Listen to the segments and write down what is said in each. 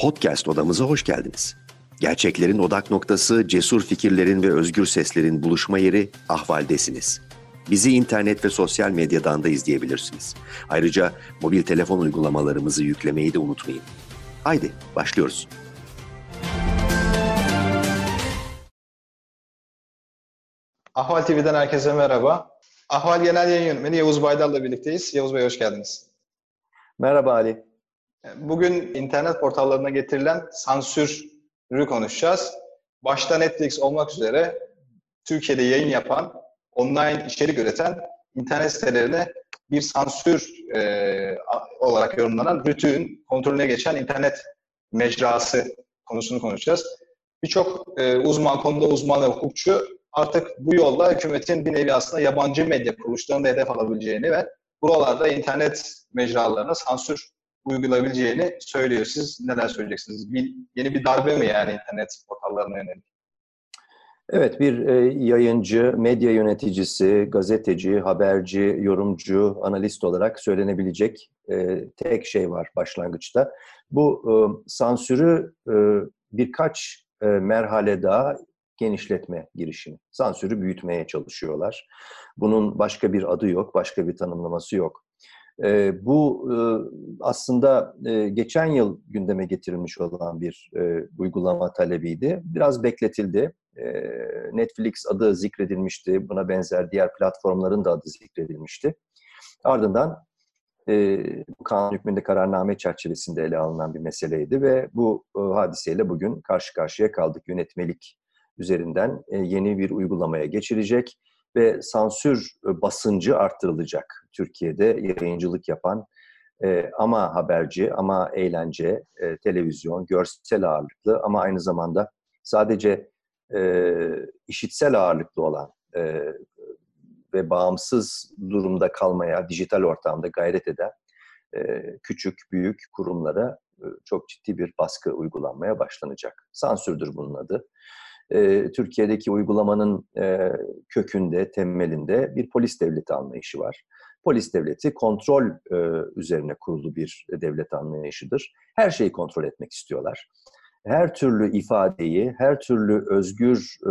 Podcast odamıza hoş geldiniz. Gerçeklerin odak noktası, cesur fikirlerin ve özgür seslerin buluşma yeri Ahval'desiniz. Bizi internet ve sosyal medyadan da izleyebilirsiniz. Ayrıca mobil telefon uygulamalarımızı yüklemeyi de unutmayın. Haydi başlıyoruz. Ahval TV'den herkese merhaba. Ahval Genel Yayın Yönetmeni Yavuz Baydar'la birlikteyiz. Yavuz Bey hoş geldiniz. Merhaba Ali. Bugün internet portallarına getirilen sansürü konuşacağız. Başta Netflix olmak üzere Türkiye'de yayın yapan, online içerik üreten internet sitelerine bir sansür e, olarak yorumlanan RTÜK'ün kontrolüne geçen internet mecrası konusunu konuşacağız. Birçok e, uzman, konuda uzman ve hukukçu artık bu yolla hükümetin bir nevi aslında yabancı medya kuruluşlarını hedef alabileceğini ve buralarda internet mecralarına sansür uygulayabileceğini söylüyor. Siz neler söyleyeceksiniz? Bir, yeni bir darbe mi yani internet portallarına yönelik? Evet, bir e, yayıncı, medya yöneticisi, gazeteci, haberci, yorumcu, analist olarak söylenebilecek e, tek şey var başlangıçta. Bu e, sansürü birkaç merhale daha genişletme girişimi. Sansürü büyütmeye çalışıyorlar. Bunun başka bir adı yok, başka bir tanımlaması yok. E, bu e, aslında e, geçen yıl gündeme getirilmiş olan bir e, uygulama talebiydi. Biraz bekletildi. E, Netflix adı zikredilmişti. Buna benzer diğer platformların da adı zikredilmişti. Ardından e, kanun hükmünde kararname çerçevesinde ele alınan bir meseleydi ve bu e, hadiseyle bugün karşı karşıya kaldık. Yönetmelik üzerinden e, yeni bir uygulamaya geçilecek ve sansür e, basıncı arttırılacak. Türkiye'de yayıncılık yapan e, ama haberci, ama eğlence, e, televizyon, görsel ağırlıklı ama aynı zamanda sadece e, işitsel ağırlıklı olan e, ve bağımsız durumda kalmaya, dijital ortamda gayret eden e, küçük, büyük kurumlara e, çok ciddi bir baskı uygulanmaya başlanacak. Sansürdür bunun adı e, Türkiye'deki uygulamanın e, kökünde, temelinde bir polis devleti anlayışı var. Polis devleti kontrol e, üzerine kurulu bir devlet anlayışıdır. Her şeyi kontrol etmek istiyorlar. Her türlü ifadeyi, her türlü özgür e,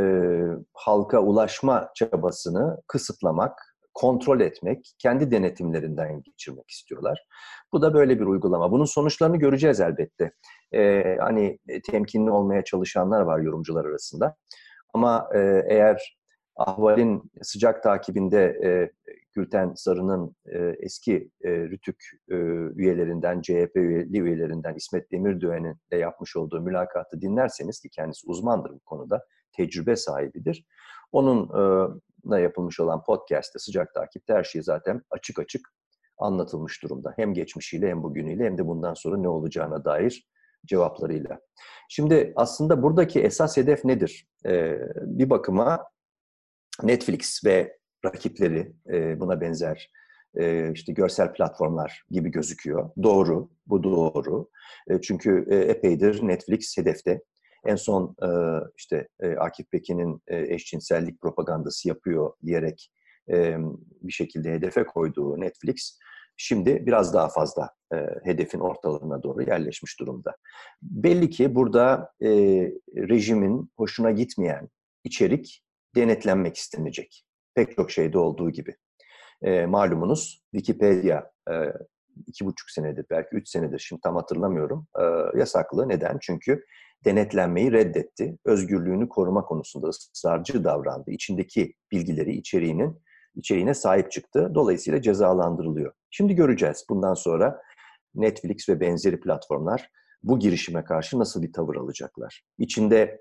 e, halka ulaşma çabasını kısıtlamak, kontrol etmek, kendi denetimlerinden geçirmek istiyorlar. Bu da böyle bir uygulama. Bunun sonuçlarını göreceğiz elbette. Ee, hani temkinli olmaya çalışanlar var yorumcular arasında. Ama e, eğer Ahval'in sıcak takibinde e, Gülten Sarı'nın e, eski e, RÜTÜK e, üyelerinden, CHP üyelerinden İsmet Demirdoğan'ın de yapmış olduğu mülakatı dinlerseniz ki kendisi uzmandır bu konuda, tecrübe sahibidir. Onun e, yapılmış olan podcast'te sıcak takipte her şey zaten açık açık anlatılmış durumda. Hem geçmişiyle hem bugünüyle hem de bundan sonra ne olacağına dair cevaplarıyla. Şimdi aslında buradaki esas hedef nedir? Ee, bir bakıma Netflix ve rakipleri e, buna benzer e, işte görsel platformlar gibi gözüküyor. Doğru, bu doğru. E, çünkü e, epeydir Netflix hedefte. En son e, işte e, Akif Pekin'in e, eşcinsellik propagandası yapıyor diyerek e, bir şekilde hedefe koyduğu Netflix şimdi biraz daha fazla e, hedefin ortalarına doğru yerleşmiş durumda. Belli ki burada e, rejimin hoşuna gitmeyen içerik denetlenmek istenecek. Pek çok şeyde olduğu gibi. E, malumunuz Wikipedia e, iki buçuk senedir, belki üç senedir şimdi tam hatırlamıyorum, e, yasaklı. Neden? Çünkü denetlenmeyi reddetti. Özgürlüğünü koruma konusunda ısrarcı davrandı. İçindeki bilgileri, içeriğinin içeriğine sahip çıktı. Dolayısıyla cezalandırılıyor. Şimdi göreceğiz bundan sonra Netflix ve benzeri platformlar bu girişime karşı nasıl bir tavır alacaklar. İçinde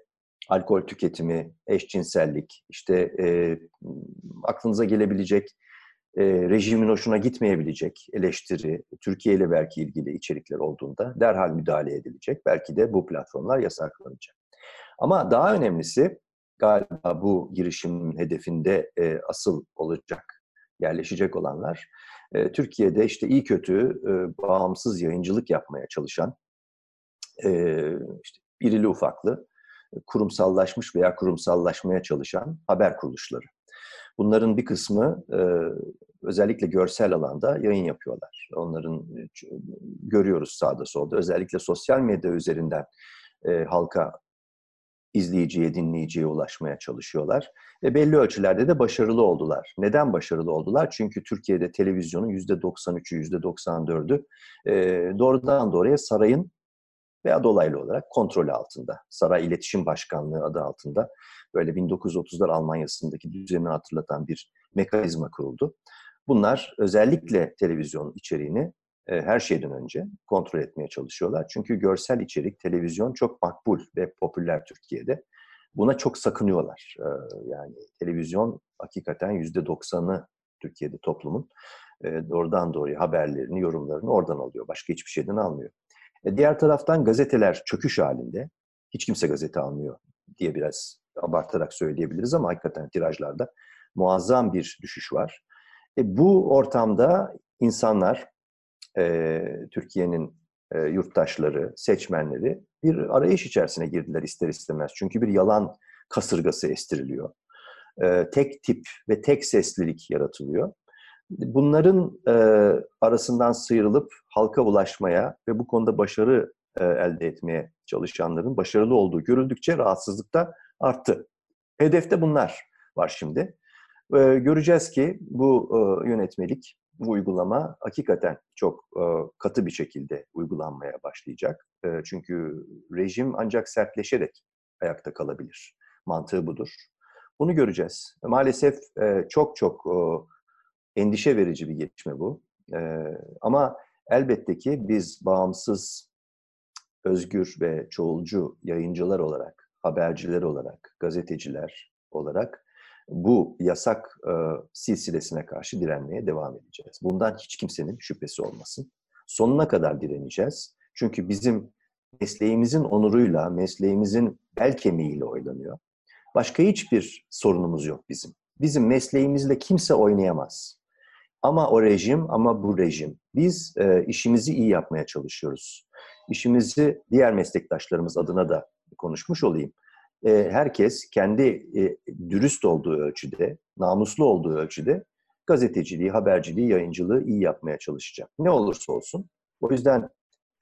alkol tüketimi, eşcinsellik, işte e, aklınıza gelebilecek e, rejimin hoşuna gitmeyebilecek eleştiri, Türkiye ile belki ilgili içerikler olduğunda derhal müdahale edilecek. Belki de bu platformlar yasaklanacak. Ama daha önemlisi galiba bu girişimin hedefinde e, asıl olacak, yerleşecek olanlar, e, Türkiye'de işte iyi kötü e, bağımsız yayıncılık yapmaya çalışan, e, işte irili ufaklı, kurumsallaşmış veya kurumsallaşmaya çalışan haber kuruluşları. Bunların bir kısmı e, özellikle görsel alanda yayın yapıyorlar. Onların e, görüyoruz sağda solda. Özellikle sosyal medya üzerinden e, halka izleyiciye, dinleyiciye ulaşmaya çalışıyorlar. Ve belli ölçülerde de başarılı oldular. Neden başarılı oldular? Çünkü Türkiye'de televizyonun %93'ü, %94'ü e, doğrudan doğruya sarayın veya dolaylı olarak kontrolü altında. Saray İletişim Başkanlığı adı altında böyle 1930'lar Almanya'sındaki düzeni hatırlatan bir mekanizma kuruldu. Bunlar özellikle televizyonun içeriğini e, her şeyden önce kontrol etmeye çalışıyorlar. Çünkü görsel içerik, televizyon çok makbul ve popüler Türkiye'de. Buna çok sakınıyorlar. E, yani televizyon hakikaten yüzde doksanı Türkiye'de toplumun e, doğrudan doğruya haberlerini, yorumlarını oradan alıyor. Başka hiçbir şeyden almıyor. Diğer taraftan gazeteler çöküş halinde. Hiç kimse gazete almıyor diye biraz abartarak söyleyebiliriz ama hakikaten tirajlarda muazzam bir düşüş var. E, bu ortamda insanlar e, Türkiye'nin e, yurttaşları, seçmenleri bir arayış içerisine girdiler ister istemez. Çünkü bir yalan kasırgası estiriliyor. E, tek tip ve tek seslilik yaratılıyor. Bunların e, arasından sıyrılıp halka ulaşmaya ve bu konuda başarı e, elde etmeye çalışanların başarılı olduğu görüldükçe rahatsızlık da arttı. Hedefte bunlar var şimdi. E, göreceğiz ki bu e, yönetmelik bu uygulama hakikaten çok e, katı bir şekilde uygulanmaya başlayacak. E, çünkü rejim ancak sertleşerek ayakta kalabilir. Mantığı budur. Bunu göreceğiz. Maalesef e, çok çok e, endişe verici bir gelişme bu. E, ama elbette ki biz bağımsız, özgür ve çoğulcu yayıncılar olarak, haberciler olarak, gazeteciler olarak bu yasak e, silsilesine karşı direnmeye devam edeceğiz. Bundan hiç kimsenin şüphesi olmasın. Sonuna kadar direneceğiz. Çünkü bizim mesleğimizin onuruyla, mesleğimizin bel kemiğiyle oynanıyor. Başka hiçbir sorunumuz yok bizim. Bizim mesleğimizle kimse oynayamaz. Ama o rejim, ama bu rejim. Biz e, işimizi iyi yapmaya çalışıyoruz. İşimizi diğer meslektaşlarımız adına da konuşmuş olayım e, herkes kendi e, dürüst olduğu ölçüde, namuslu olduğu ölçüde gazeteciliği, haberciliği, yayıncılığı iyi yapmaya çalışacak. Ne olursa olsun. O yüzden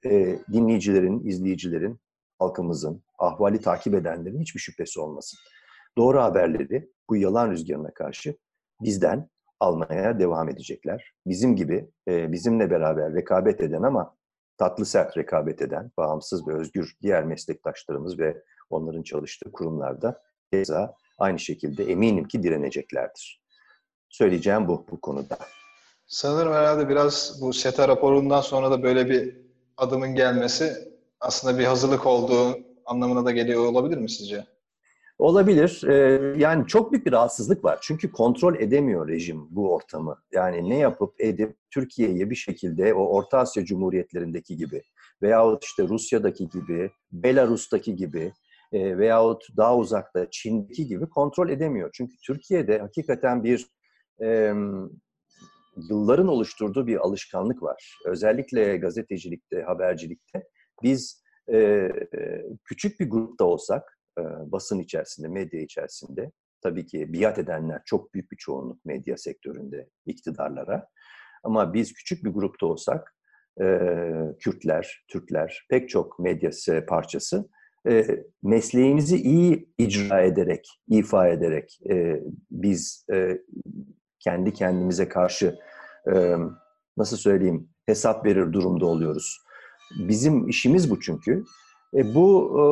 e, dinleyicilerin, izleyicilerin, halkımızın, ahvali takip edenlerin hiçbir şüphesi olmasın. Doğru haberleri bu yalan rüzgarına karşı bizden almaya devam edecekler. Bizim gibi, e, bizimle beraber rekabet eden ama tatlı sert rekabet eden, bağımsız ve özgür diğer meslektaşlarımız ve onların çalıştığı kurumlarda keza aynı şekilde eminim ki direneceklerdir. Söyleyeceğim bu bu konuda. Sanırım herhalde biraz bu SETA raporundan sonra da böyle bir adımın gelmesi aslında bir hazırlık olduğu anlamına da geliyor olabilir mi sizce? Olabilir. Ee, yani çok büyük bir rahatsızlık var. Çünkü kontrol edemiyor rejim bu ortamı. Yani ne yapıp edip Türkiye'yi bir şekilde o Orta Asya Cumhuriyetlerindeki gibi veyahut işte Rusya'daki gibi, Belarus'taki gibi e, veyahut daha uzakta Çin'deki gibi kontrol edemiyor. Çünkü Türkiye'de hakikaten bir e, yılların oluşturduğu bir alışkanlık var. Özellikle gazetecilikte, habercilikte biz e, küçük bir grupta olsak, e, basın içerisinde, medya içerisinde, tabii ki biat edenler çok büyük bir çoğunluk medya sektöründe iktidarlara. Ama biz küçük bir grupta olsak, e, Kürtler, Türkler, pek çok medyası parçası e, mesleğimizi iyi icra ederek, ifa ederek e, biz e, kendi kendimize karşı e, nasıl söyleyeyim hesap verir durumda oluyoruz. Bizim işimiz bu çünkü. E, bu e,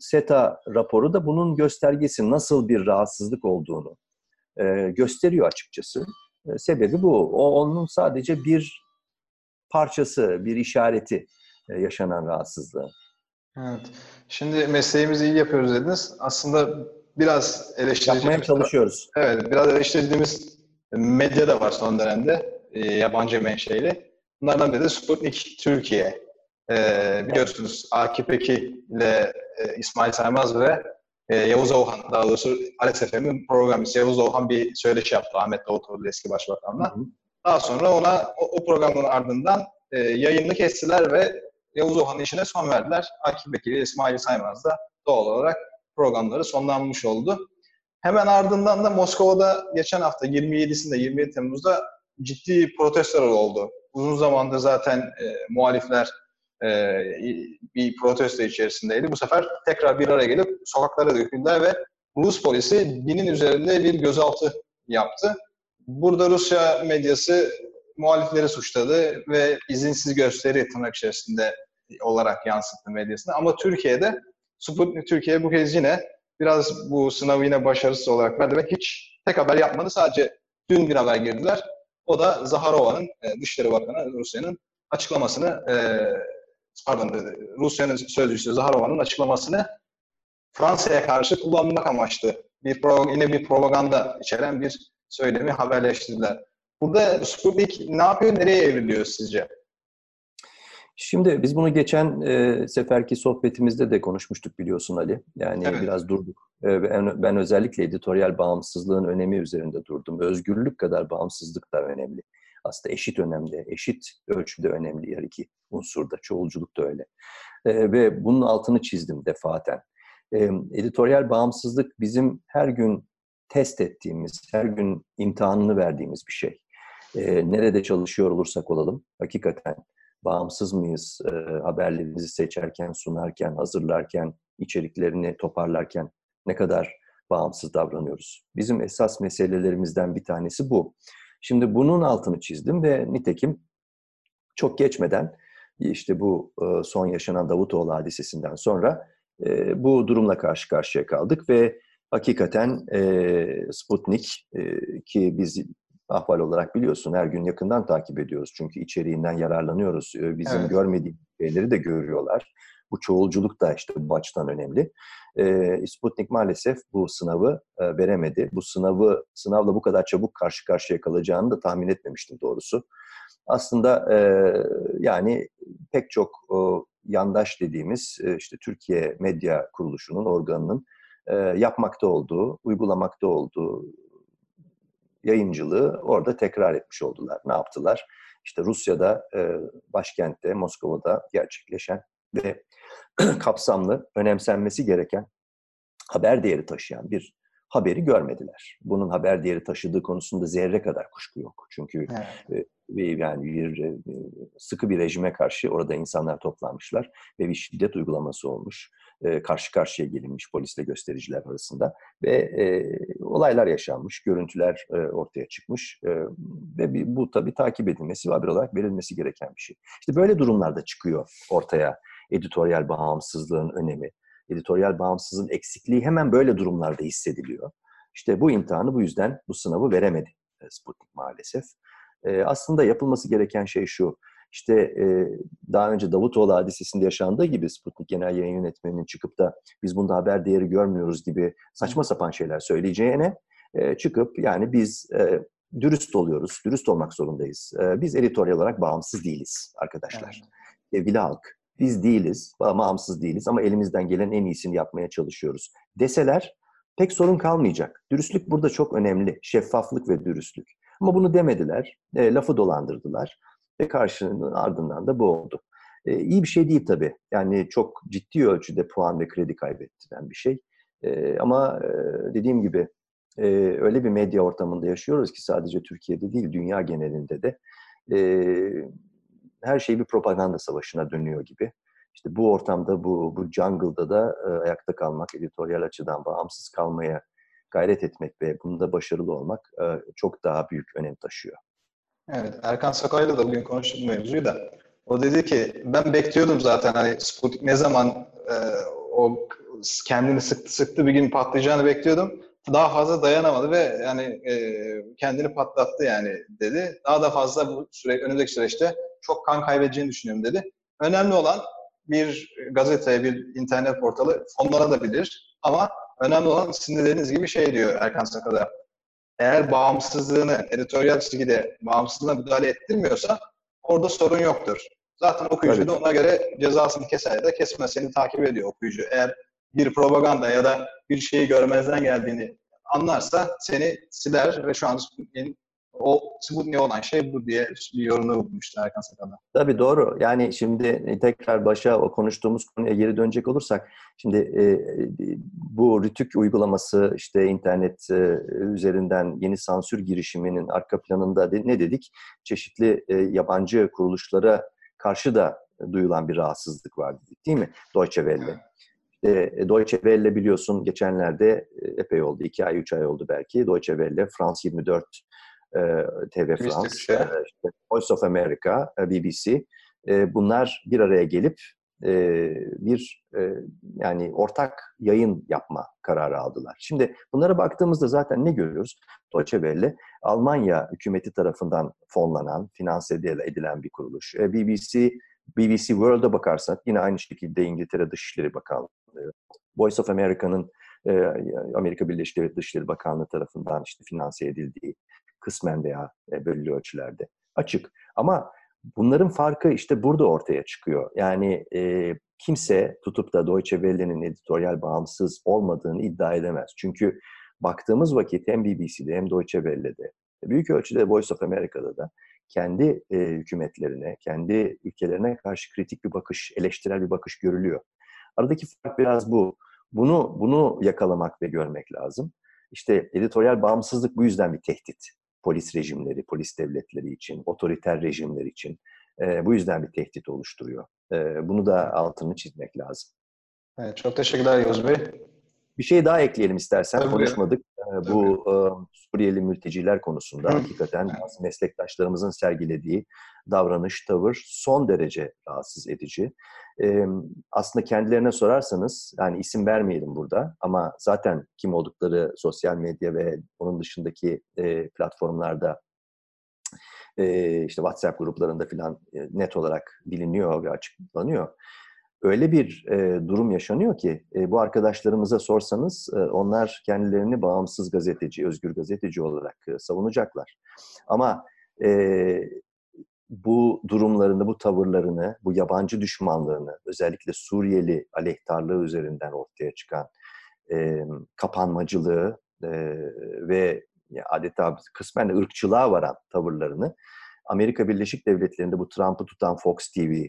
SETA raporu da bunun göstergesi nasıl bir rahatsızlık olduğunu e, gösteriyor açıkçası. E, sebebi bu. O onun sadece bir parçası, bir işareti e, yaşanan rahatsızlığı. Evet. Şimdi mesleğimizi iyi yapıyoruz dediniz. Aslında biraz eleştirdiğimiz... Yapmaya çalışıyoruz. Evet, biraz eleştirdiğimiz medya da var son dönemde. E, yabancı menşeli. Bunlardan biri de Sputnik Türkiye. E, biliyorsunuz AKP'ki ile e, İsmail Saymaz ve e, Yavuz Oğhan, daha doğrusu Alex FM'in programcısı Yavuz Oğhan bir söyleşi yaptı Ahmet Davutoğlu eski başbakanla. Hı hı. Daha sonra ona o, o programın ardından e, yayını kestiler ve Yavuz Ohan'ın işine son verdiler. Akif Bekir İsmail Saymaz da doğal olarak programları sonlanmış oldu. Hemen ardından da Moskova'da geçen hafta 27'sinde 27 Temmuz'da ciddi protestolar oldu. Uzun zamandır zaten e, muhalifler e, bir protesto içerisindeydi. Bu sefer tekrar bir araya gelip sokaklara döküldüler ve Rus polisi binin üzerinde bir gözaltı yaptı. Burada Rusya medyası muhalifleri suçladı ve izinsiz gösteri tırnak içerisinde olarak yansıttı medyasına. Ama Türkiye'de Sputnik Türkiye bu kez yine biraz bu sınavı yine başarısız olarak verdi ve hiç tek haber yapmadı. Sadece dün bir haber girdiler. O da Zaharova'nın, e, Dışişleri Bakanı Rusya'nın açıklamasını, e, pardon Rusya'nın sözcüsü Zaharova'nın açıklamasını Fransa'ya karşı kullanmak amaçlı bir yine bir propaganda içeren bir söylemi haberleştirdiler. Burada Sputnik ne yapıyor, nereye evriliyor sizce? Şimdi biz bunu geçen e, seferki sohbetimizde de konuşmuştuk biliyorsun Ali. Yani evet. biraz durduk. E, ben, ben özellikle editoryal bağımsızlığın önemi üzerinde durdum. Özgürlük kadar bağımsızlık da önemli. Aslında eşit önemli, eşit ölçüde önemli her iki unsurda. Çoğulculuk da öyle. E, ve bunun altını çizdim defaten. E, editoryal bağımsızlık bizim her gün test ettiğimiz, her gün imtihanını verdiğimiz bir şey. E, nerede çalışıyor olursak olalım, hakikaten bağımsız mıyız? E, haberlerimizi seçerken, sunarken, hazırlarken, içeriklerini toparlarken ne kadar bağımsız davranıyoruz? Bizim esas meselelerimizden bir tanesi bu. Şimdi bunun altını çizdim ve nitekim çok geçmeden işte bu e, son yaşanan Davutoğlu hadisesinden sonra e, bu durumla karşı karşıya kaldık ve hakikaten e, Sputnik ki biz ahval olarak biliyorsun her gün yakından takip ediyoruz. Çünkü içeriğinden yararlanıyoruz. Bizim evet. görmediğimiz şeyleri de görüyorlar. Bu çoğulculuk da işte bu açıdan önemli. E, Sputnik maalesef bu sınavı e, veremedi. Bu sınavı sınavla bu kadar çabuk karşı karşıya kalacağını da tahmin etmemiştim doğrusu. Aslında e, yani pek çok e, yandaş dediğimiz e, işte Türkiye Medya Kuruluşu'nun organının e, yapmakta olduğu, uygulamakta olduğu yayıncılığı orada tekrar etmiş oldular. Ne yaptılar? İşte Rusya'da, e, başkentte, Moskova'da gerçekleşen ve kapsamlı, önemsenmesi gereken haber değeri taşıyan bir haberi görmediler. Bunun haber değeri taşıdığı konusunda zerre kadar kuşku yok. Çünkü evet. e, yani bir e, sıkı bir rejime karşı orada insanlar toplanmışlar ve bir şiddet uygulaması olmuş e, karşı karşıya gelinmiş polisle göstericiler arasında ve e, olaylar yaşanmış, görüntüler e, ortaya çıkmış e, ve bir, bu tabii takip edilmesi ve haber olarak verilmesi gereken bir şey. İşte böyle durumlarda çıkıyor ortaya editoryal bağımsızlığın önemi. Editoryal bağımsızlığın eksikliği hemen böyle durumlarda hissediliyor. İşte bu imtihanı bu yüzden bu sınavı veremedi e, Sputnik maalesef. E, aslında yapılması gereken şey şu, işte e, daha önce Davutoğlu hadisesinde yaşandığı gibi Sputnik Genel Yayın Yönetmeni'nin çıkıp da biz bunda haber değeri görmüyoruz gibi saçma sapan şeyler söyleyeceğine e, çıkıp yani biz e, dürüst oluyoruz, dürüst olmak zorundayız. E, biz editoryal olarak bağımsız değiliz arkadaşlar. Evet. Sevgili halk, biz değiliz, bağımsız değiliz ama elimizden gelen en iyisini yapmaya çalışıyoruz deseler pek sorun kalmayacak. Dürüstlük burada çok önemli. Şeffaflık ve dürüstlük. Ama bunu demediler, e, lafı dolandırdılar. Ve karşının ardından da bu oldu. E, iyi bir şey değil tabii. Yani çok ciddi ölçüde puan ve kredi kaybettiren bir şey. E, ama e, dediğim gibi e, öyle bir medya ortamında yaşıyoruz ki sadece Türkiye'de değil, dünya genelinde de e, her şey bir propaganda savaşına dönüyor gibi. İşte bu ortamda, bu, bu jungle'da da e, ayakta kalmak, editoryal açıdan bağımsız kalmaya gayret etmek ve bunda başarılı olmak e, çok daha büyük önem taşıyor. Evet, Erkan Sakay'la da bugün konuştuk mevzuyu da. O dedi ki ben bekliyordum zaten hani Sputnik ne zaman e, o kendini sıktı sıktı bir gün patlayacağını bekliyordum. Daha fazla dayanamadı ve yani e, kendini patlattı yani dedi. Daha da fazla bu süre önümüzdeki süreçte çok kan kaybedeceğini düşünüyorum dedi. Önemli olan bir gazete, bir internet portalı fonlanabilir ama önemli olan sizin dediğiniz gibi şey diyor Erkan Sakada eğer bağımsızlığını, editoryal çizgide bağımsızlığına müdahale ettirmiyorsa orada sorun yoktur. Zaten okuyucu da ona göre cezasını keser ya da kesmez. Seni takip ediyor okuyucu. Eğer bir propaganda ya da bir şeyi görmezden geldiğini anlarsa seni siler ve şu an o Sputnik'e olan şey bu diye bir yorumda bulmuştu Erkan Sakal'da. Tabii doğru. Yani şimdi tekrar başa o konuştuğumuz konuya geri dönecek olursak şimdi e, bu Rütük uygulaması işte internet e, üzerinden yeni sansür girişiminin arka planında de, ne dedik? Çeşitli e, yabancı kuruluşlara karşı da duyulan bir rahatsızlık var dedik değil mi? Deutsche Welle. E, Deutsche Welle biliyorsun geçenlerde e, epey oldu. iki ay, üç ay oldu belki. Deutsche Welle, France 24 e, TV France, e, işte Voice of America, e, BBC. E, bunlar bir araya gelip e, bir e, yani ortak yayın yapma kararı aldılar. Şimdi bunlara baktığımızda zaten ne görüyoruz? Deutsche Welle, Almanya hükümeti tarafından fonlanan, finanse edilen bir kuruluş. E, BBC BBC World'a bakarsak yine aynı şekilde İngiltere Dışişleri Bakanlığı, Voice of America'nın e, Amerika Birleşik Devletleri Dışişleri Bakanlığı tarafından işte finanse edildiği kısmen veya e, belirli ölçülerde açık. Ama bunların farkı işte burada ortaya çıkıyor. Yani e, kimse tutup da Deutsche Welle'nin editoryal bağımsız olmadığını iddia edemez. Çünkü baktığımız vakit hem BBC'de hem Deutsche Welle'de, büyük ölçüde Voice of America'da da kendi e, hükümetlerine, kendi ülkelerine karşı kritik bir bakış, eleştirel bir bakış görülüyor. Aradaki fark biraz bu. Bunu bunu yakalamak ve görmek lazım. İşte editoryal bağımsızlık bu yüzden bir tehdit. Polis rejimleri, polis devletleri için, otoriter rejimler için e, bu yüzden bir tehdit oluşturuyor. E, bunu da altını çizmek lazım. Evet, çok teşekkürler Yavuz Bey. Bir şey daha ekleyelim istersen. Tabii. Konuşmadık. Tabii. Bu e, Suriyeli mülteciler konusunda hakikaten bazı meslektaşlarımızın sergilediği davranış, tavır son derece rahatsız edici. E, aslında kendilerine sorarsanız, yani isim vermeyelim burada ama zaten kim oldukları sosyal medya ve onun dışındaki e, platformlarda işte WhatsApp gruplarında falan net olarak biliniyor ve açıklanıyor öyle bir e, durum yaşanıyor ki e, bu arkadaşlarımıza sorsanız e, onlar kendilerini bağımsız gazeteci, özgür gazeteci olarak e, savunacaklar. Ama e, bu durumlarını, bu tavırlarını, bu yabancı düşmanlığını, özellikle Suriyeli aleyhtarlığı üzerinden ortaya çıkan e, kapanmacılığı e, ve adeta kısmen ırkçılığa varan tavırlarını Amerika Birleşik Devletleri'nde bu Trump'ı tutan Fox TV,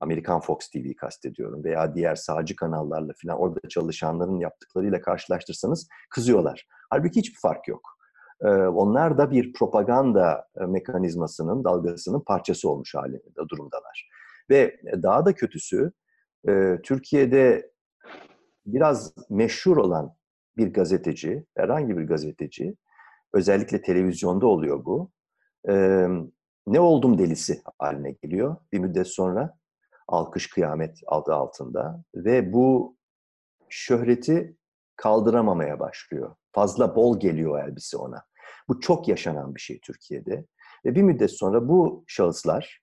Amerikan Fox TV'yi kastediyorum veya diğer sağcı kanallarla falan orada çalışanların yaptıklarıyla karşılaştırsanız kızıyorlar. Halbuki hiçbir fark yok. Onlar da bir propaganda mekanizmasının, dalgasının parçası olmuş halinde durumdalar. Ve daha da kötüsü, Türkiye'de biraz meşhur olan bir gazeteci, herhangi bir gazeteci, özellikle televizyonda oluyor bu, ne oldum delisi haline geliyor bir müddet sonra alkış kıyamet adı altında ve bu şöhreti kaldıramamaya başlıyor. Fazla bol geliyor elbise ona. Bu çok yaşanan bir şey Türkiye'de. Ve bir müddet sonra bu şahıslar,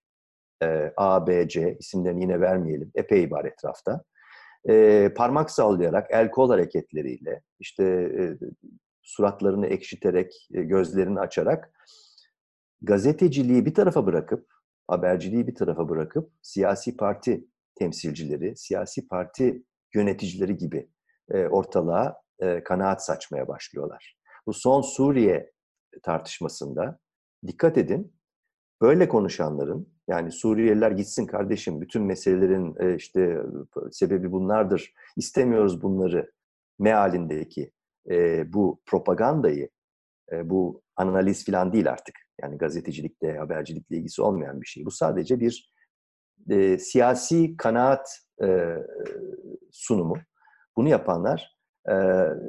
e, A, B, C isimlerini yine vermeyelim, epey var etrafta. E, parmak sallayarak, el kol hareketleriyle, işte e, suratlarını ekşiterek, gözlerini açarak gazeteciliği bir tarafa bırakıp haberciliği bir tarafa bırakıp siyasi parti temsilcileri, siyasi parti yöneticileri gibi e, ortalığa e, kanaat saçmaya başlıyorlar. Bu son Suriye tartışmasında dikkat edin, böyle konuşanların yani Suriyeliler gitsin kardeşim bütün meselelerin e, işte sebebi bunlardır, istemiyoruz bunları mealindeki e, bu propagandayı, e, bu analiz falan değil artık yani gazetecilikle, habercilikle ilgisi olmayan bir şey. Bu sadece bir e, siyasi kanaat e, sunumu. Bunu yapanlar e,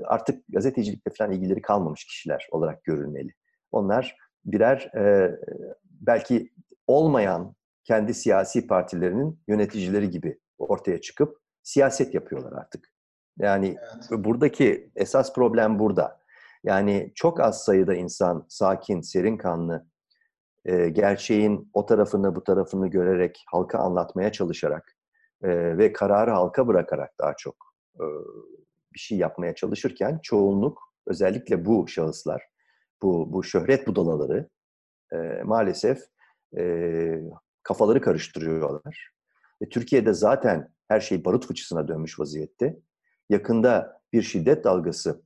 artık gazetecilikle falan ilgileri kalmamış kişiler olarak görülmeli. Onlar birer e, belki olmayan kendi siyasi partilerinin yöneticileri gibi ortaya çıkıp siyaset yapıyorlar artık. Yani evet. buradaki esas problem burada. Yani çok az sayıda insan sakin, serin kanlı, gerçeğin o tarafını bu tarafını görerek, halka anlatmaya çalışarak ve kararı halka bırakarak daha çok bir şey yapmaya çalışırken çoğunluk, özellikle bu şahıslar, bu, bu şöhret budalaları e, maalesef kafaları karıştırıyorlar. E, Türkiye'de zaten her şey barut fıçısına dönmüş vaziyette. Yakında bir şiddet dalgası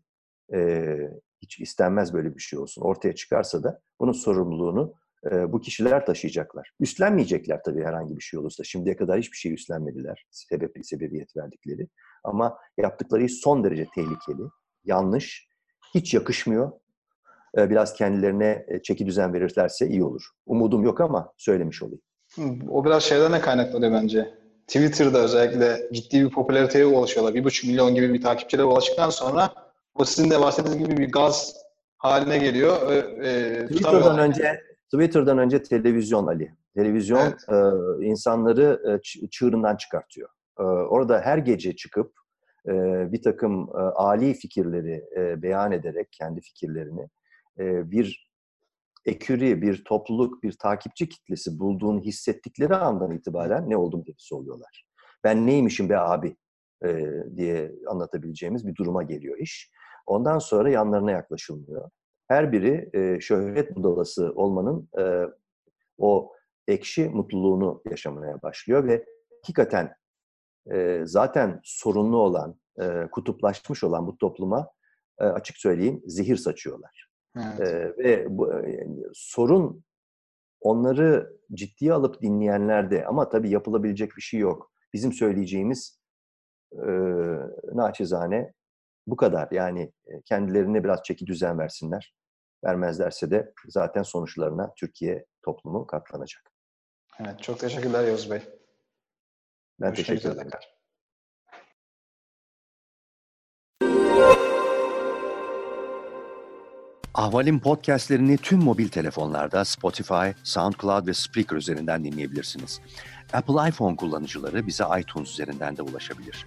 e, hiç istenmez böyle bir şey olsun. Ortaya çıkarsa da bunun sorumluluğunu e, bu kişiler taşıyacaklar. Üstlenmeyecekler tabii herhangi bir şey olursa. Şimdiye kadar hiçbir şey üstlenmediler. Sebep, sebebiyet verdikleri. Ama yaptıkları iş son derece tehlikeli, yanlış, hiç yakışmıyor. E, biraz kendilerine e, çeki düzen verirlerse iyi olur. Umudum yok ama söylemiş olayım. O biraz şeyden ne kaynaklanıyor bence. Twitter'da özellikle ciddi bir popülariteye ulaşıyorlar. Bir buçuk milyon gibi bir takipçilere ulaştıktan sonra o sizin de bahsettiğiniz gibi bir gaz haline geliyor. E, Twitter'dan önce Twitter'dan önce televizyon Ali. Televizyon evet. e, insanları e, çığırından çıkartıyor. E, orada her gece çıkıp e, bir takım e, ali fikirleri e, beyan ederek kendi fikirlerini e, bir eküri, bir topluluk, bir takipçi kitlesi bulduğunu hissettikleri andan itibaren ne oldum tepkisi oluyorlar. Ben neymişim be abi e, diye anlatabileceğimiz bir duruma geliyor iş. Ondan sonra yanlarına yaklaşılmıyor. Her biri e, şöhret budalası olmanın e, o ekşi mutluluğunu yaşamaya başlıyor ve hakikaten e, zaten sorunlu olan, e, kutuplaşmış olan bu topluma e, açık söyleyeyim zehir saçıyorlar. Evet. E, ve bu, yani, sorun onları ciddiye alıp dinleyenlerde ama tabii yapılabilecek bir şey yok. Bizim söyleyeceğimiz e, naçizane bu kadar. Yani kendilerine biraz çeki düzen versinler. Vermezlerse de zaten sonuçlarına Türkiye toplumu katlanacak. Evet, çok teşekkürler Yavuz Bey. Ben Görüşmek teşekkür ederim. Ahval'in podcastlerini tüm mobil telefonlarda Spotify, SoundCloud ve Spreaker üzerinden dinleyebilirsiniz. Apple iPhone kullanıcıları bize iTunes üzerinden de ulaşabilir.